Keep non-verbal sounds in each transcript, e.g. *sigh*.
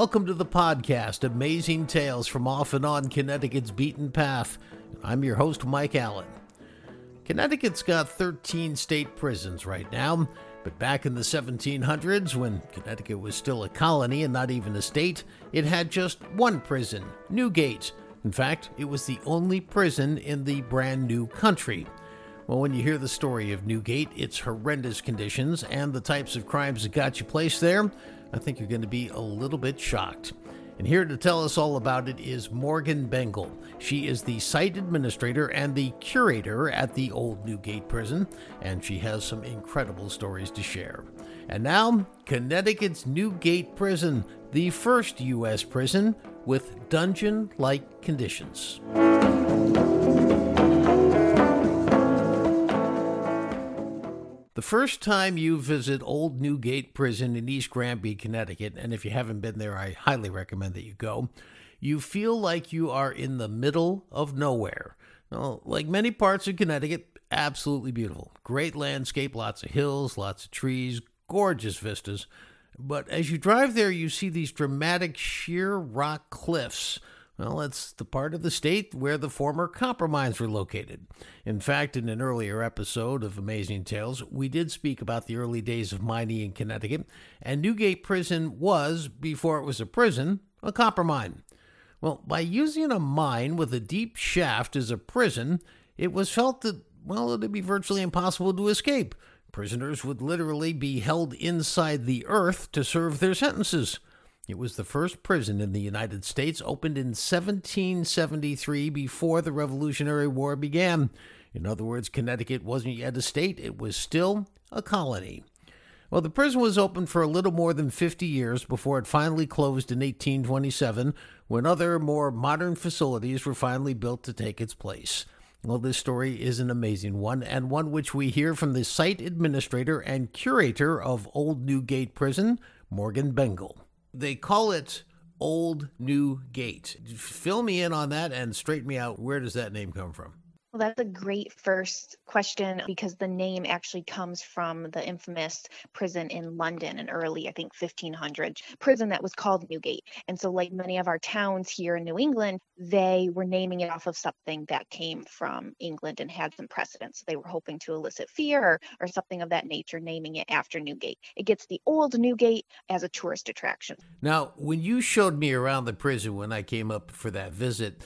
Welcome to the podcast, Amazing Tales from Off and On Connecticut's Beaten Path. I'm your host, Mike Allen. Connecticut's got 13 state prisons right now, but back in the 1700s, when Connecticut was still a colony and not even a state, it had just one prison, Newgate. In fact, it was the only prison in the brand new country. Well, when you hear the story of Newgate, its horrendous conditions, and the types of crimes that got you placed there, I think you're going to be a little bit shocked. And here to tell us all about it is Morgan Bengel. She is the site administrator and the curator at the Old Newgate Prison, and she has some incredible stories to share. And now, Connecticut's Newgate Prison, the first U.S. prison with dungeon like conditions. The first time you visit Old Newgate Prison in East Granby, Connecticut, and if you haven't been there, I highly recommend that you go, you feel like you are in the middle of nowhere. Well, like many parts of Connecticut, absolutely beautiful. Great landscape, lots of hills, lots of trees, gorgeous vistas. But as you drive there, you see these dramatic sheer rock cliffs well, it's the part of the state where the former copper mines were located. In fact, in an earlier episode of Amazing Tales, we did speak about the early days of mining in Connecticut, and Newgate Prison was, before it was a prison, a copper mine. Well, by using a mine with a deep shaft as a prison, it was felt that, well, it'd be virtually impossible to escape. Prisoners would literally be held inside the earth to serve their sentences. It was the first prison in the United States, opened in 1773 before the Revolutionary War began. In other words, Connecticut wasn't yet a state, it was still a colony. Well, the prison was open for a little more than 50 years before it finally closed in 1827 when other, more modern facilities were finally built to take its place. Well, this story is an amazing one, and one which we hear from the site administrator and curator of Old Newgate Prison, Morgan Bengel. They call it Old New Gate. Fill me in on that and straighten me out. Where does that name come from? Well, that's a great first question because the name actually comes from the infamous prison in London in early, I think, 1500 prison that was called Newgate. And so, like many of our towns here in New England, they were naming it off of something that came from England and had some precedence. They were hoping to elicit fear or, or something of that nature, naming it after Newgate. It gets the old Newgate as a tourist attraction. Now, when you showed me around the prison when I came up for that visit,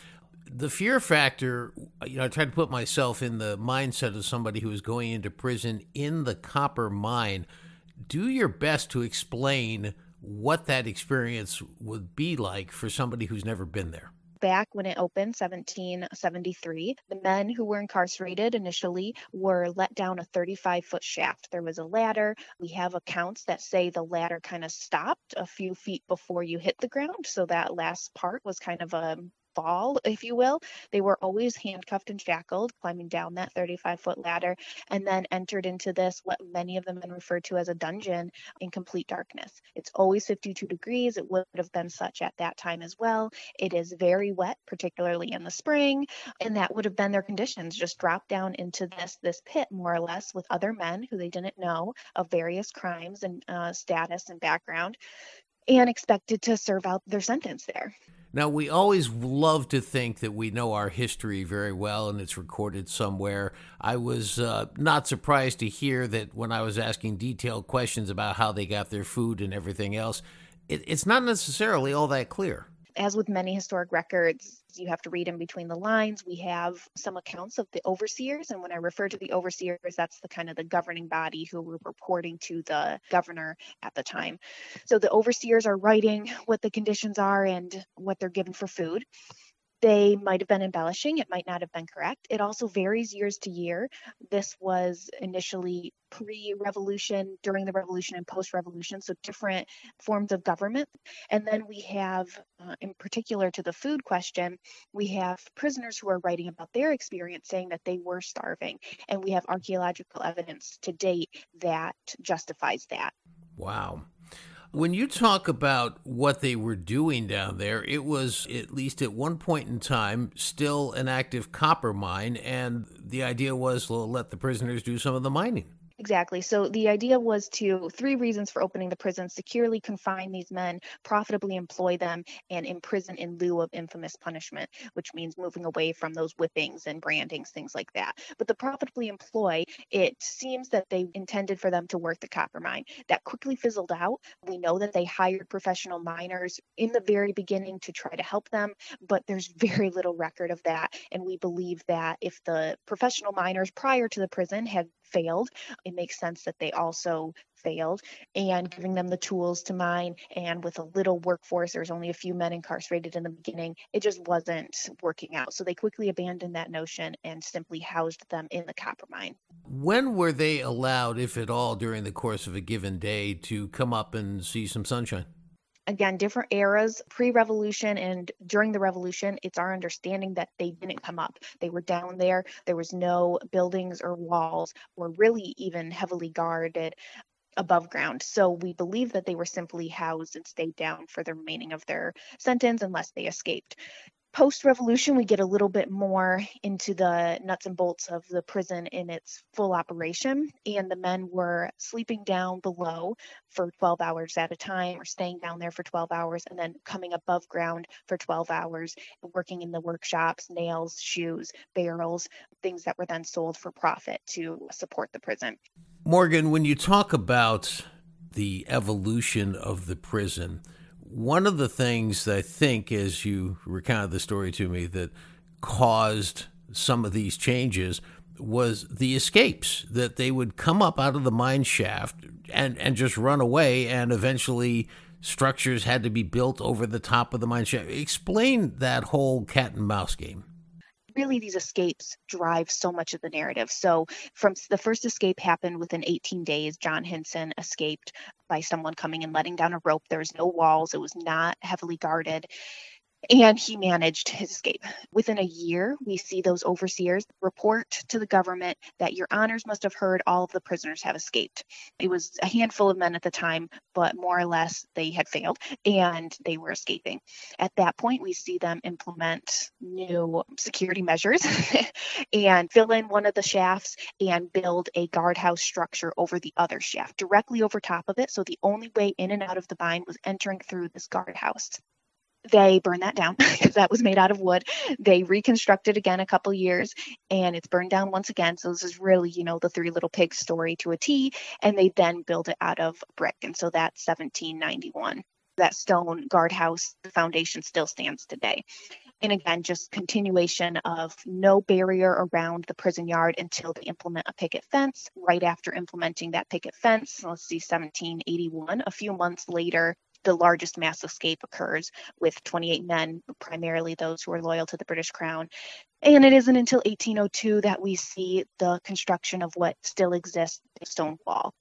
the fear factor, you know, I tried to put myself in the mindset of somebody who is going into prison in the copper mine. Do your best to explain what that experience would be like for somebody who's never been there. Back when it opened, 1773, the men who were incarcerated initially were let down a 35 foot shaft. There was a ladder. We have accounts that say the ladder kind of stopped a few feet before you hit the ground. So that last part was kind of a fall, if you will. They were always handcuffed and shackled, climbing down that 35 foot ladder, and then entered into this, what many of the men referred to as a dungeon, in complete darkness. It's always 52 degrees. It would have been such at that time as well. It is very wet, particularly in the spring, and that would have been their conditions. Just drop down into this this pit, more or less, with other men who they didn't know of various crimes and uh, status and background, and expected to serve out their sentence there. Now, we always love to think that we know our history very well and it's recorded somewhere. I was uh, not surprised to hear that when I was asking detailed questions about how they got their food and everything else, it, it's not necessarily all that clear as with many historic records, you have to read in between the lines. We have some accounts of the overseers. And when I refer to the overseers, that's the kind of the governing body who were reporting to the governor at the time. So the overseers are writing what the conditions are and what they're given for food they might have been embellishing, it might not have been correct. It also varies years to year. This was initially pre revolution, during the revolution, and post revolution, so different forms of government. And then we have, uh, in particular to the food question, we have prisoners who are writing about their experience saying that they were starving. And we have archaeological evidence to date that justifies that. Wow. When you talk about what they were doing down there, it was, at least at one point in time, still an active copper mine. And the idea was, let the prisoners do some of the mining. Exactly. So the idea was to three reasons for opening the prison securely confine these men, profitably employ them, and imprison in lieu of infamous punishment, which means moving away from those whippings and brandings, things like that. But the profitably employ, it seems that they intended for them to work the copper mine. That quickly fizzled out. We know that they hired professional miners in the very beginning to try to help them, but there's *laughs* very little record of that. And we believe that if the professional miners prior to the prison had failed, it makes sense that they also failed and giving them the tools to mine. And with a little workforce there's only a few men incarcerated in the beginning. It just wasn't working out. So they quickly abandoned that notion and simply housed them in the copper mine. When were they allowed if at all during the course of a given day to come up and see some sunshine again different eras pre-revolution and during the revolution it's our understanding that they didn't come up. They were down there. There was no buildings or walls or really even heavily guarded above ground. So we believe that they were simply housed and stayed down for the remaining of their sentence unless they escaped post revolution, we get a little bit more into the nuts and bolts of the prison in its full operation. And the men were sleeping down below for 12 hours at a time or staying down there for 12 hours and then coming above ground for 12 hours, working in the workshops, nails, shoes, barrels, things that were then sold for profit to support the prison. Morgan, when you talk about the evolution of the prison, one of the things I think, as you recounted the story to me, that caused some of these changes was the escapes that they would come up out of the mine shaft and, and just run away, and eventually structures had to be built over the top of the mine shaft. Explain that whole cat and mouse game really these escapes drive so much of the narrative. So from the first escape happened within 18 days. John Hinson escaped by someone coming and letting down a rope. There was no walls. It was not heavily guarded and he managed his escape. Within a year, we see those overseers report to the government that your honors must have heard all of the prisoners have escaped. It was a handful of men at the time, but more or less they had failed and they were escaping. At that point, we see them implement new security measures *laughs* and fill in one of the shafts and build a guardhouse structure over the other shaft, directly over top of it. So the only way in and out of the mine was entering through this guardhouse they burned that down *laughs* because that was made out of wood. They reconstructed again a couple years and it's burned down once again. So this is really, you know, the three little pigs story to a T. And they then build it out of brick. And so that's 1791. That stone guardhouse foundation still stands today. And again, just continuation of no barrier around the prison yard until they implement a picket fence. Right after implementing that picket fence, let's see, 1781, a few months later, the largest mass escape occurs with 28 men, primarily those who are loyal to the British Crown. And it isn't until 1802 that we see the construction of what still exists, the stone wall.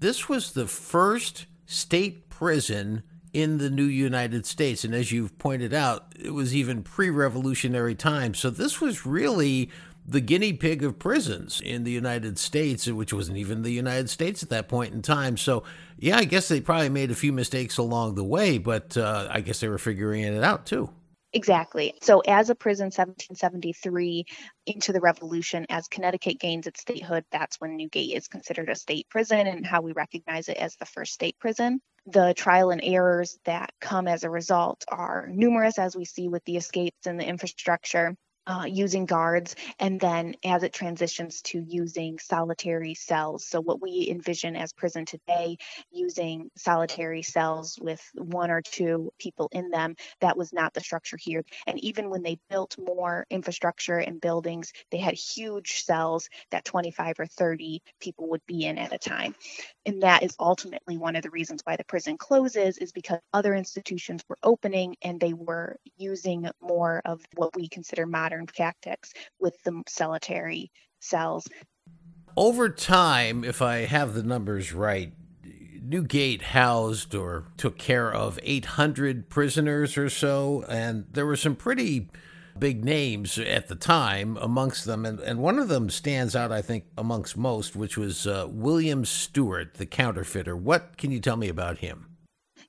This was the first state prison in the new United States. And as you've pointed out, it was even pre revolutionary times. So this was really the guinea pig of prisons in the United States, which wasn't even the United States at that point in time. So, yeah, I guess they probably made a few mistakes along the way, but uh, I guess they were figuring it out too. Exactly. So, as a prison, 1773 into the Revolution, as Connecticut gains its statehood, that's when Newgate is considered a state prison and how we recognize it as the first state prison. The trial and errors that come as a result are numerous, as we see with the escapes and the infrastructure uh, using guards, and then as it transitions to using solitary cells. So, what we envision as prison today, using solitary cells with one or two people in them, that was not the structure here. And even when they built more infrastructure and buildings, they had huge cells that 25 or 30 people would be in at a time. And that is ultimately one of the reasons why the prison closes, is because other institutions were opening and they were using more of what we consider modern modern tactics with the solitary cells. Over time, if I have the numbers right, Newgate housed or took care of 800 prisoners or so, and there were some pretty big names at the time amongst them, and, and one of them stands out, I think, amongst most, which was uh, William Stewart, the counterfeiter. What can you tell me about him?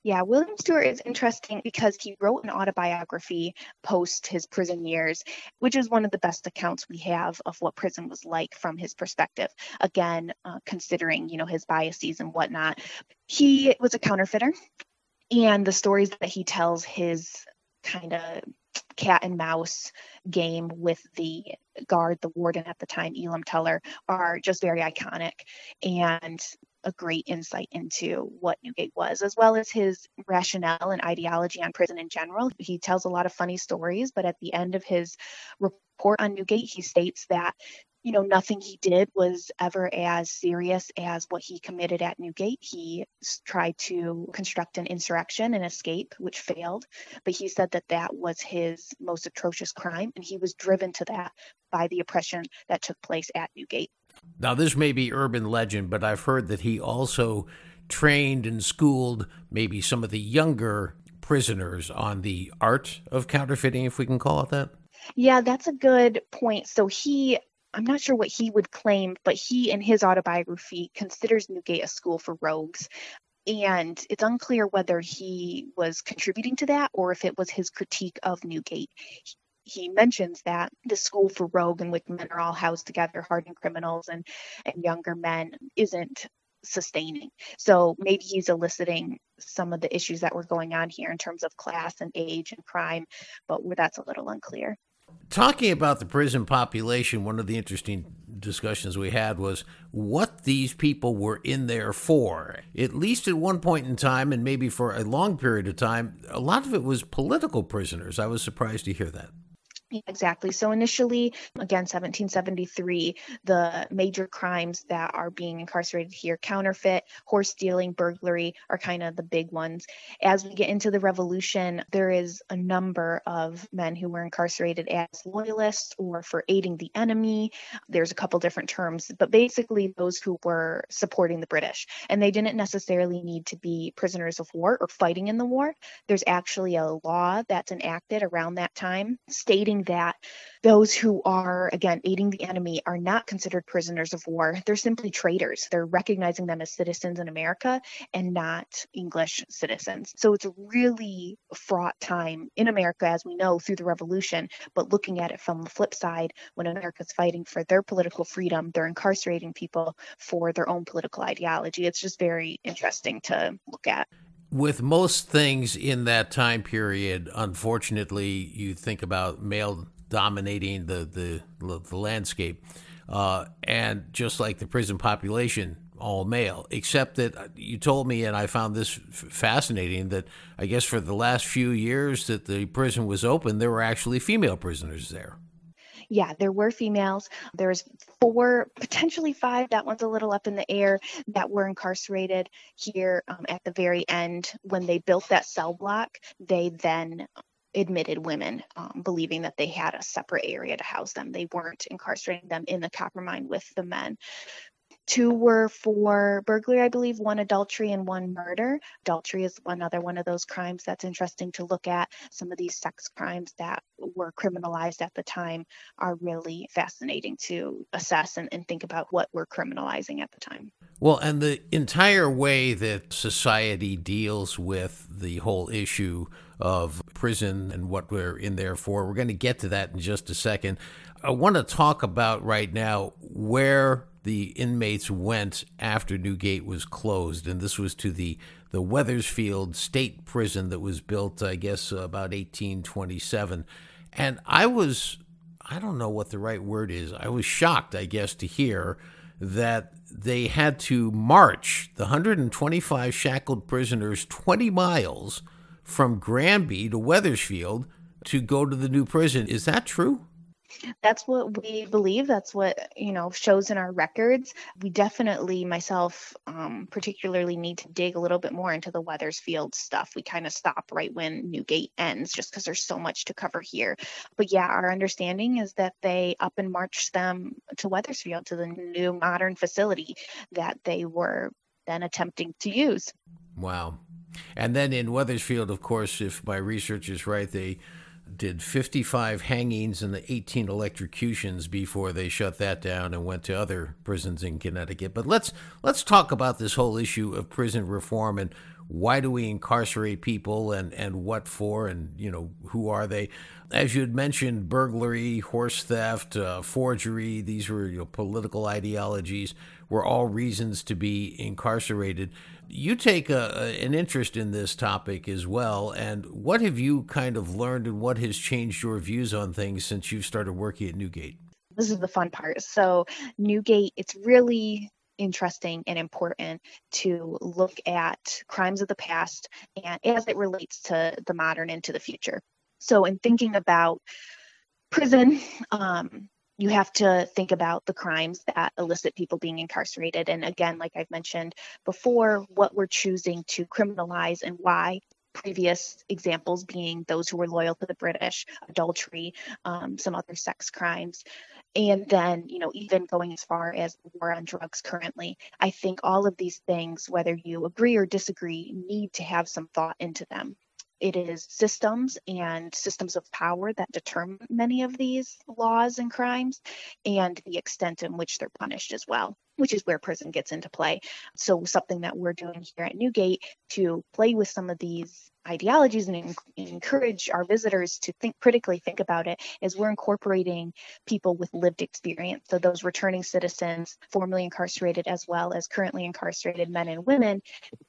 Yeah, William Stewart is interesting because he wrote an autobiography post his prison years, which is one of the best accounts we have of what prison was like from his perspective. Again, uh, considering you know his biases and whatnot, he was a counterfeiter, and the stories that he tells his kind of cat and mouse game with the guard, the warden at the time, Elam Teller, are just very iconic. And a great insight into what Newgate was, as well as his rationale and ideology on prison in general. He tells a lot of funny stories, but at the end of his report on Newgate, he states that you know, nothing he did was ever as serious as what he committed at Newgate. He tried to construct an insurrection and escape, which failed, but he said that that was his most atrocious crime, and he was driven to that by the oppression that took place at Newgate. Now, this may be urban legend, but I've heard that he also trained and schooled maybe some of the younger prisoners on the art of counterfeiting, if we can call it that. Yeah, that's a good point. So he I'm not sure what he would claim, but he in his autobiography considers Newgate a school for rogues. And it's unclear whether he was contributing to that or if it was his critique of Newgate he mentions that the school for rogue in which men are all housed together, hardened criminals and, and younger men, isn't sustaining. So maybe he's eliciting some of the issues that were going on here in terms of class and age and crime, but that's a little unclear. Talking about the prison population, one of the interesting discussions we had was what these people were in there for. At least at one point in time, and maybe for a long period of time, a lot of it was political prisoners. I was surprised to hear that. Exactly. So initially, again, 1773, the major crimes that are being incarcerated here counterfeit, horse stealing, burglary are kind of the big ones. As we get into the revolution, there is a number of men who were incarcerated as loyalists or for aiding the enemy. There's a couple different terms, but basically those who were supporting the British. And they didn't necessarily need to be prisoners of war or fighting in the war. There's actually a law that's enacted around that time stating that those who are, again, aiding the enemy are not considered prisoners of war. They're simply traitors. They're recognizing them as citizens in America and not English citizens. So it's a really fraught time in America, as we know, through the revolution. But looking at it from the flip side, when America's fighting for their political freedom, they're incarcerating people for their own political ideology. It's just very interesting to look at with most things in that time period, unfortunately, you think about male dominating the the, the landscape, uh, and just like the prison population, all male. Except that you told me, and I found this fascinating, that I guess for the last few years that the prison was open, there were actually female prisoners there yeah, there were females. There's four, potentially five. That one's a little up in the air that were incarcerated here um, at the very end. When they built that cell block, they then admitted women, um, believing that they had a separate area to house them. They weren't incarcerating them in the copper mine with the men. Two were for burglary, I believe, one adultery and one murder. Adultery is another one of those crimes that's interesting to look at. Some of these sex crimes that were criminalized at the time are really fascinating to assess and, and think about what we're criminalizing at the time. Well, and the entire way that society deals with the whole issue of prison and what we're in there for, we're going to get to that in just a second. I want to talk about right now where the inmates went after Newgate was closed, and this was to the the Wethersfield State Prison that was built, I guess, about 1827. And I was, I don't know what the right word is. I was shocked, I guess, to hear that they had to march the 125 shackled prisoners 20 miles from Granby to Wethersfield to go to the new prison. Is that true? that's what we believe that's what you know shows in our records we definitely myself um, particularly need to dig a little bit more into the wethersfield stuff we kind of stop right when newgate ends just because there's so much to cover here but yeah our understanding is that they up and marched them to wethersfield to the new modern facility that they were then attempting to use wow and then in Wethersfield, of course if my research is right they did 55 hangings and 18 electrocutions before they shut that down and went to other prisons in Connecticut. But let's let's talk about this whole issue of prison reform and why do we incarcerate people and, and what for and, you know, who are they? As you had mentioned, burglary, horse theft, uh, forgery, these were know, political ideologies, were all reasons to be incarcerated. You take a, an interest in this topic as well. And what have you kind of learned and what has changed your views on things since you've started working at Newgate? This is the fun part. So, Newgate, it's really interesting and important to look at crimes of the past and as it relates to the modern and to the future. So, in thinking about prison, um, you have to think about the crimes that elicit people being incarcerated. And again, like I've mentioned before, what we're choosing to criminalize and why. Previous examples being those who were loyal to the British, adultery, um, some other sex crimes and then you know even going as far as war on drugs currently i think all of these things whether you agree or disagree need to have some thought into them. It is systems and systems of power that determine many of these laws and crimes and the extent in which they're punished as well which is where prison gets into play. So something that we're doing here at newgate to play with some of these ideologies and encourage our visitors to think critically think about it is we're incorporating people with lived experience. So those returning citizens formerly incarcerated as well as currently incarcerated men and women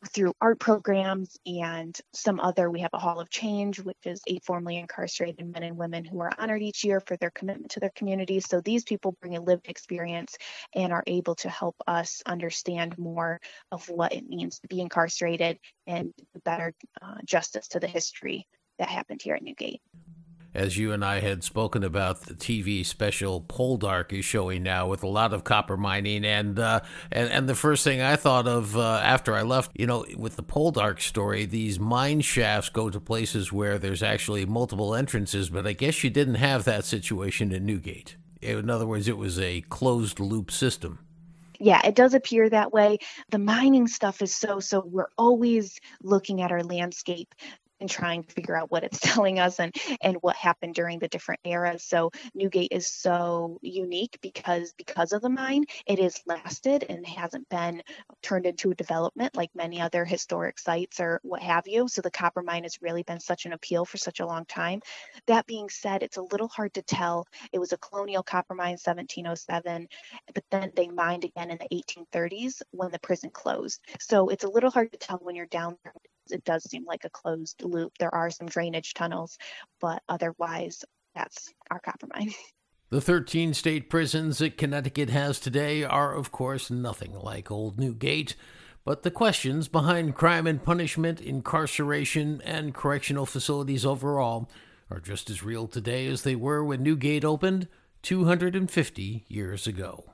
through art programs and some other we have a hall of change which is eight formerly incarcerated men and women who are honored each year for their commitment to their communities so these people bring a lived experience and are able to help us understand more of what it means to be incarcerated and better uh, to the history that happened here at Newgate. As you and I had spoken about, the TV special Poldark is showing now with a lot of copper mining, and uh, and and the first thing I thought of uh, after I left, you know, with the Poldark story, these mine shafts go to places where there's actually multiple entrances, but I guess you didn't have that situation in Newgate. In other words, it was a closed loop system yeah, it does appear that way. The mining stuff is so, so we're always looking at our landscape and trying to figure out what it's *laughs* telling us and and what happened during the different eras. So newgate is so unique because because of the mine. It has lasted and hasn't been turned into a development like many other historic sites or what have you. So the copper mine has really been such an appeal for such a long time. That being said it's a little hard to tell. It was a colonial copper mine 1707 but then they mined again in the 1830s when the prison closed. So it's a little hard to tell when you're down there it does seem like a closed loop. There are some drainage tunnels, but otherwise, that's our copper mine. *laughs* The 13 state prisons that Connecticut has today are, of course, nothing like Old Newgate, but the questions behind crime and punishment, incarceration, and correctional facilities overall are just as real today as they were when Newgate opened 250 years ago.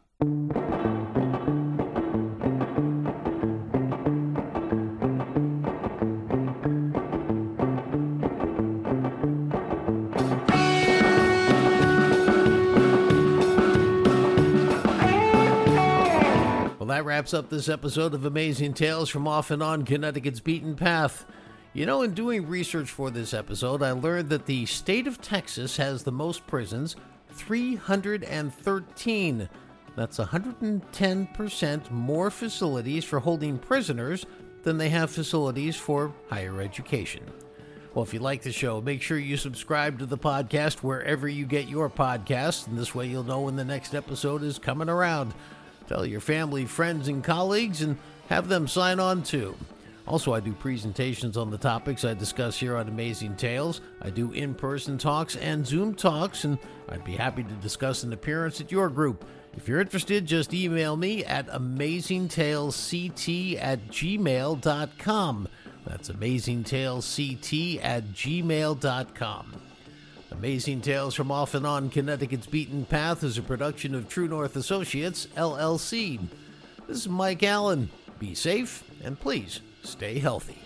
That wraps up this episode of Amazing Tales from Off and On Connecticut's Beaten Path. You know, in doing research for this episode, I learned that the state of Texas has the most prisons 313. That's 110% more facilities for holding prisoners than they have facilities for higher education. Well, if you like the show, make sure you subscribe to the podcast wherever you get your podcasts, and this way you'll know when the next episode is coming around. Tell your family, friends, and colleagues and have them sign on too. Also, I do presentations on the topics I discuss here on Amazing Tales. I do in person talks and Zoom talks, and I'd be happy to discuss an appearance at your group. If you're interested, just email me at amazingtalesct at gmail.com. That's amazingtalesct at gmail.com. Amazing Tales from Off and On Connecticut's Beaten Path is a production of True North Associates, LLC. This is Mike Allen. Be safe and please stay healthy.